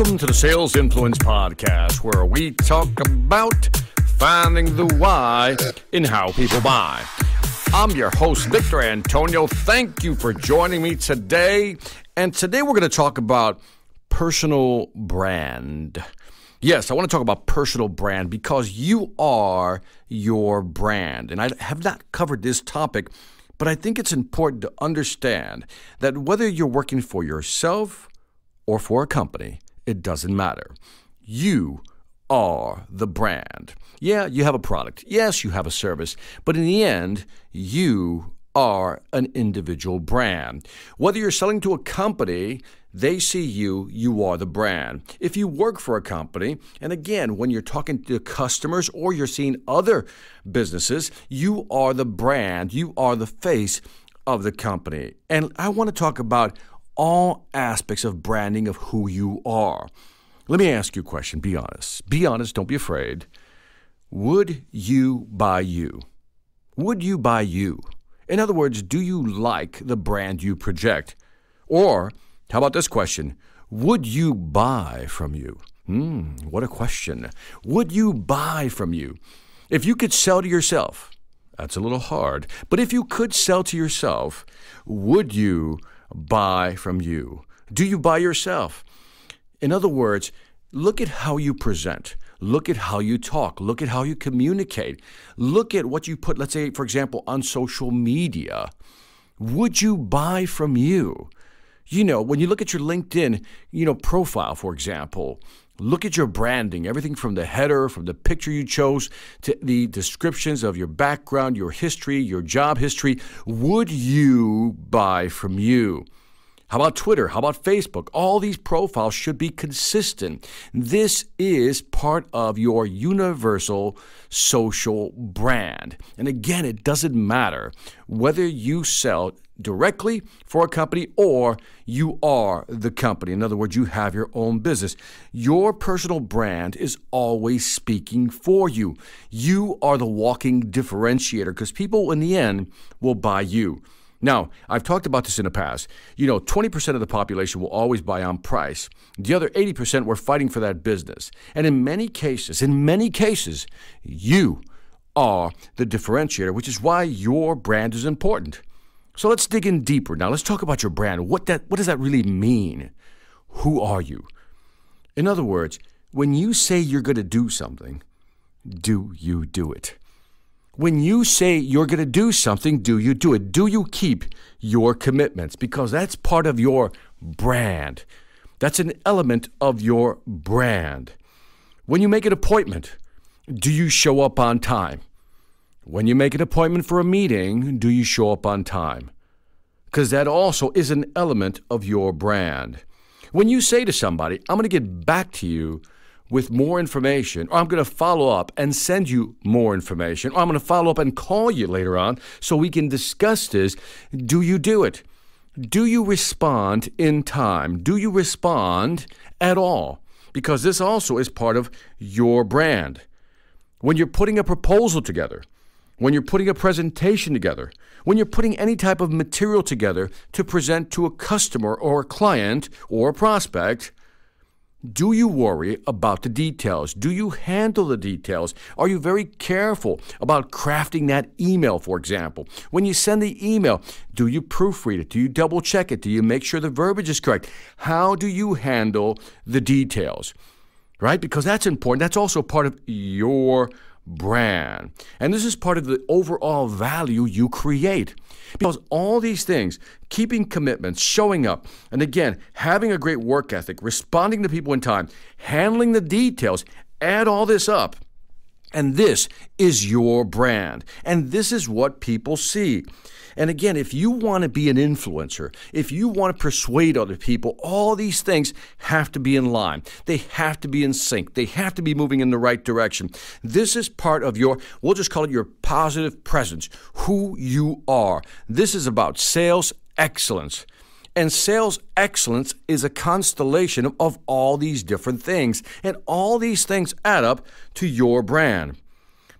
Welcome to the Sales Influence Podcast, where we talk about finding the why in how people buy. I'm your host, Victor Antonio. Thank you for joining me today. And today we're going to talk about personal brand. Yes, I want to talk about personal brand because you are your brand. And I have not covered this topic, but I think it's important to understand that whether you're working for yourself or for a company, it doesn't matter. You are the brand. Yeah, you have a product. Yes, you have a service. But in the end, you are an individual brand. Whether you're selling to a company, they see you, you are the brand. If you work for a company, and again, when you're talking to customers or you're seeing other businesses, you are the brand, you are the face of the company. And I want to talk about all aspects of branding of who you are. Let me ask you a question. Be honest. Be honest. Don't be afraid. Would you buy you? Would you buy you? In other words, do you like the brand you project? Or, how about this question? Would you buy from you? Hmm, what a question. Would you buy from you? If you could sell to yourself, that's a little hard, but if you could sell to yourself, would you buy from you? Do you buy yourself? In other words, look at how you present. Look at how you talk. Look at how you communicate. Look at what you put, let's say, for example, on social media. Would you buy from you? You know, when you look at your LinkedIn, you know, profile, for example, look at your branding, everything from the header, from the picture you chose, to the descriptions of your background, your history, your job history. Would you buy from you? How about Twitter? How about Facebook? All these profiles should be consistent. This is part of your universal social brand. And again, it doesn't matter whether you sell directly for a company or you are the company. In other words, you have your own business. Your personal brand is always speaking for you. You are the walking differentiator because people in the end will buy you. Now, I've talked about this in the past. You know, 20% of the population will always buy on price. The other 80% were fighting for that business. And in many cases, in many cases, you are the differentiator, which is why your brand is important. So let's dig in deeper. Now, let's talk about your brand. What that what does that really mean? Who are you? In other words, when you say you're going to do something, do you do it? When you say you're going to do something, do you do it? Do you keep your commitments? Because that's part of your brand. That's an element of your brand. When you make an appointment, do you show up on time? When you make an appointment for a meeting, do you show up on time? Because that also is an element of your brand. When you say to somebody, I'm going to get back to you with more information, or I'm going to follow up and send you more information, or I'm going to follow up and call you later on so we can discuss this. Do you do it? Do you respond in time? Do you respond at all? Because this also is part of your brand. When you're putting a proposal together, when you're putting a presentation together, when you're putting any type of material together to present to a customer or a client or a prospect, do you worry about the details? Do you handle the details? Are you very careful about crafting that email, for example? When you send the email, do you proofread it? Do you double check it? Do you make sure the verbiage is correct? How do you handle the details? Right? Because that's important. That's also part of your brand. And this is part of the overall value you create. Because all these things, keeping commitments, showing up, and again, having a great work ethic, responding to people in time, handling the details, add all this up. And this is your brand. And this is what people see. And again, if you want to be an influencer, if you want to persuade other people, all these things have to be in line. They have to be in sync. They have to be moving in the right direction. This is part of your, we'll just call it your positive presence, who you are. This is about sales excellence. And sales excellence is a constellation of all these different things. And all these things add up to your brand.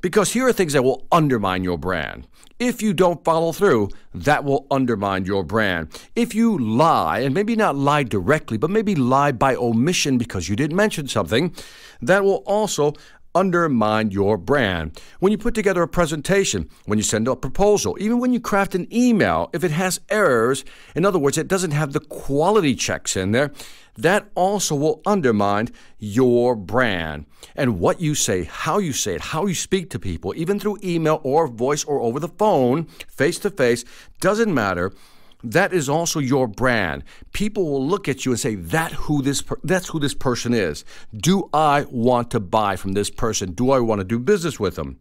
Because here are things that will undermine your brand. If you don't follow through, that will undermine your brand. If you lie, and maybe not lie directly, but maybe lie by omission because you didn't mention something, that will also undermine your brand. When you put together a presentation, when you send a proposal, even when you craft an email, if it has errors, in other words, it doesn't have the quality checks in there, that also will undermine your brand. And what you say, how you say it, how you speak to people, even through email or voice or over the phone, face to face, doesn't matter that is also your brand. People will look at you and say, "That who this that's who this person is. Do I want to buy from this person? Do I want to do business with them?"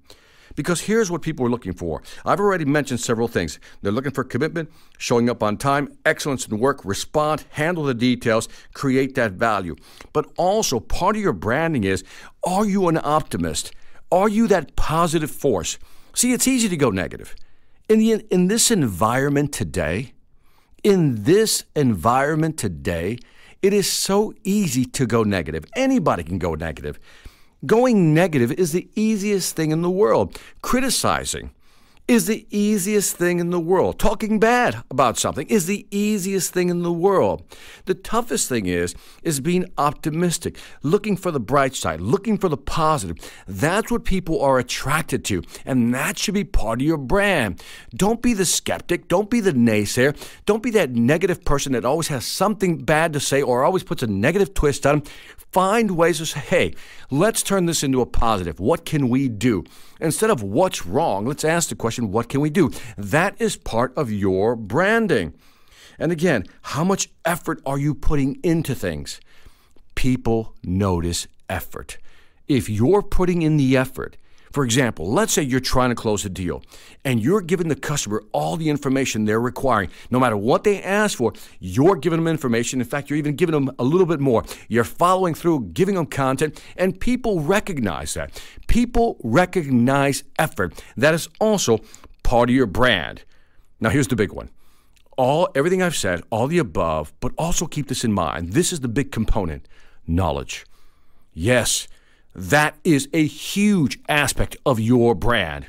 Because here's what people are looking for. I've already mentioned several things. They're looking for commitment, showing up on time, excellence in work, respond, handle the details, create that value. But also, part of your branding is are you an optimist? Are you that positive force? See, it's easy to go negative. In, the, in this environment today, in this environment today, it is so easy to go negative. Anybody can go negative. Going negative is the easiest thing in the world. Criticizing, is the easiest thing in the world. Talking bad about something is the easiest thing in the world. The toughest thing is is being optimistic, looking for the bright side, looking for the positive. That's what people are attracted to, and that should be part of your brand. Don't be the skeptic, don't be the naysayer, don't be that negative person that always has something bad to say or always puts a negative twist on. Find ways to say, "Hey, let's turn this into a positive. What can we do?" Instead of what's wrong, let's ask the question, what can we do? That is part of your branding. And again, how much effort are you putting into things? People notice effort. If you're putting in the effort, for example, let's say you're trying to close a deal and you're giving the customer all the information they're requiring. No matter what they ask for, you're giving them information. In fact, you're even giving them a little bit more. You're following through, giving them content, and people recognize that. People recognize effort. That is also part of your brand. Now, here's the big one all everything I've said, all the above, but also keep this in mind. This is the big component knowledge. Yes, that is a huge aspect of your brand.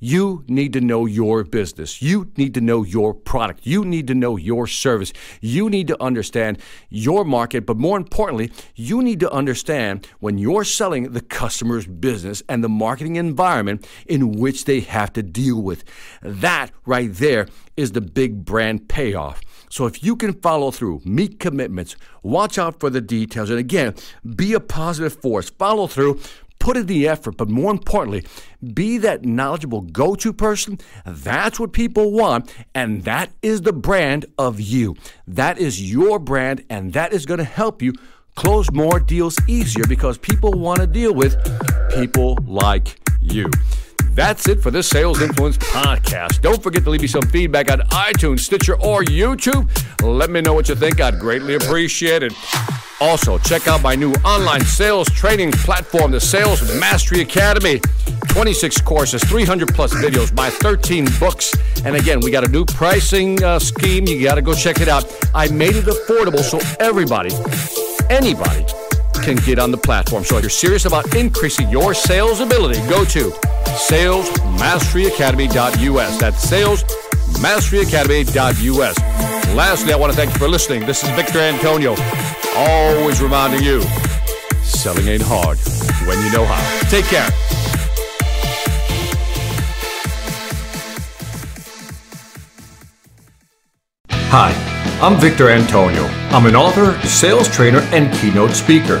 You need to know your business. You need to know your product. You need to know your service. You need to understand your market. But more importantly, you need to understand when you're selling the customer's business and the marketing environment in which they have to deal with. That right there is the big brand payoff. So if you can follow through, meet commitments, watch out for the details, and again, be a positive force, follow through, put in the effort, but more importantly, be that knowledgeable go to person. That's what people want, and that is the brand of you. That is your brand, and that is going to help you close more deals easier because people want to deal with people like you. That's it for this Sales Influence podcast. Don't forget to leave me some feedback on iTunes, Stitcher, or YouTube. Let me know what you think. I'd greatly appreciate it. Also, check out my new online sales training platform, the Sales Mastery Academy. 26 courses, 300 plus videos, my 13 books. And again, we got a new pricing uh, scheme. You got to go check it out. I made it affordable so everybody, anybody, can get on the platform. So if you're serious about increasing your sales ability, go to salesmasteryacademy.us. That's salesmasteryacademy.us. Lastly, I want to thank you for listening. This is Victor Antonio, always reminding you selling ain't hard when you know how. Take care. Hi, I'm Victor Antonio. I'm an author, sales trainer, and keynote speaker.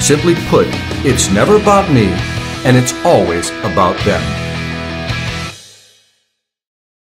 Simply put, it's never about me and it's always about them.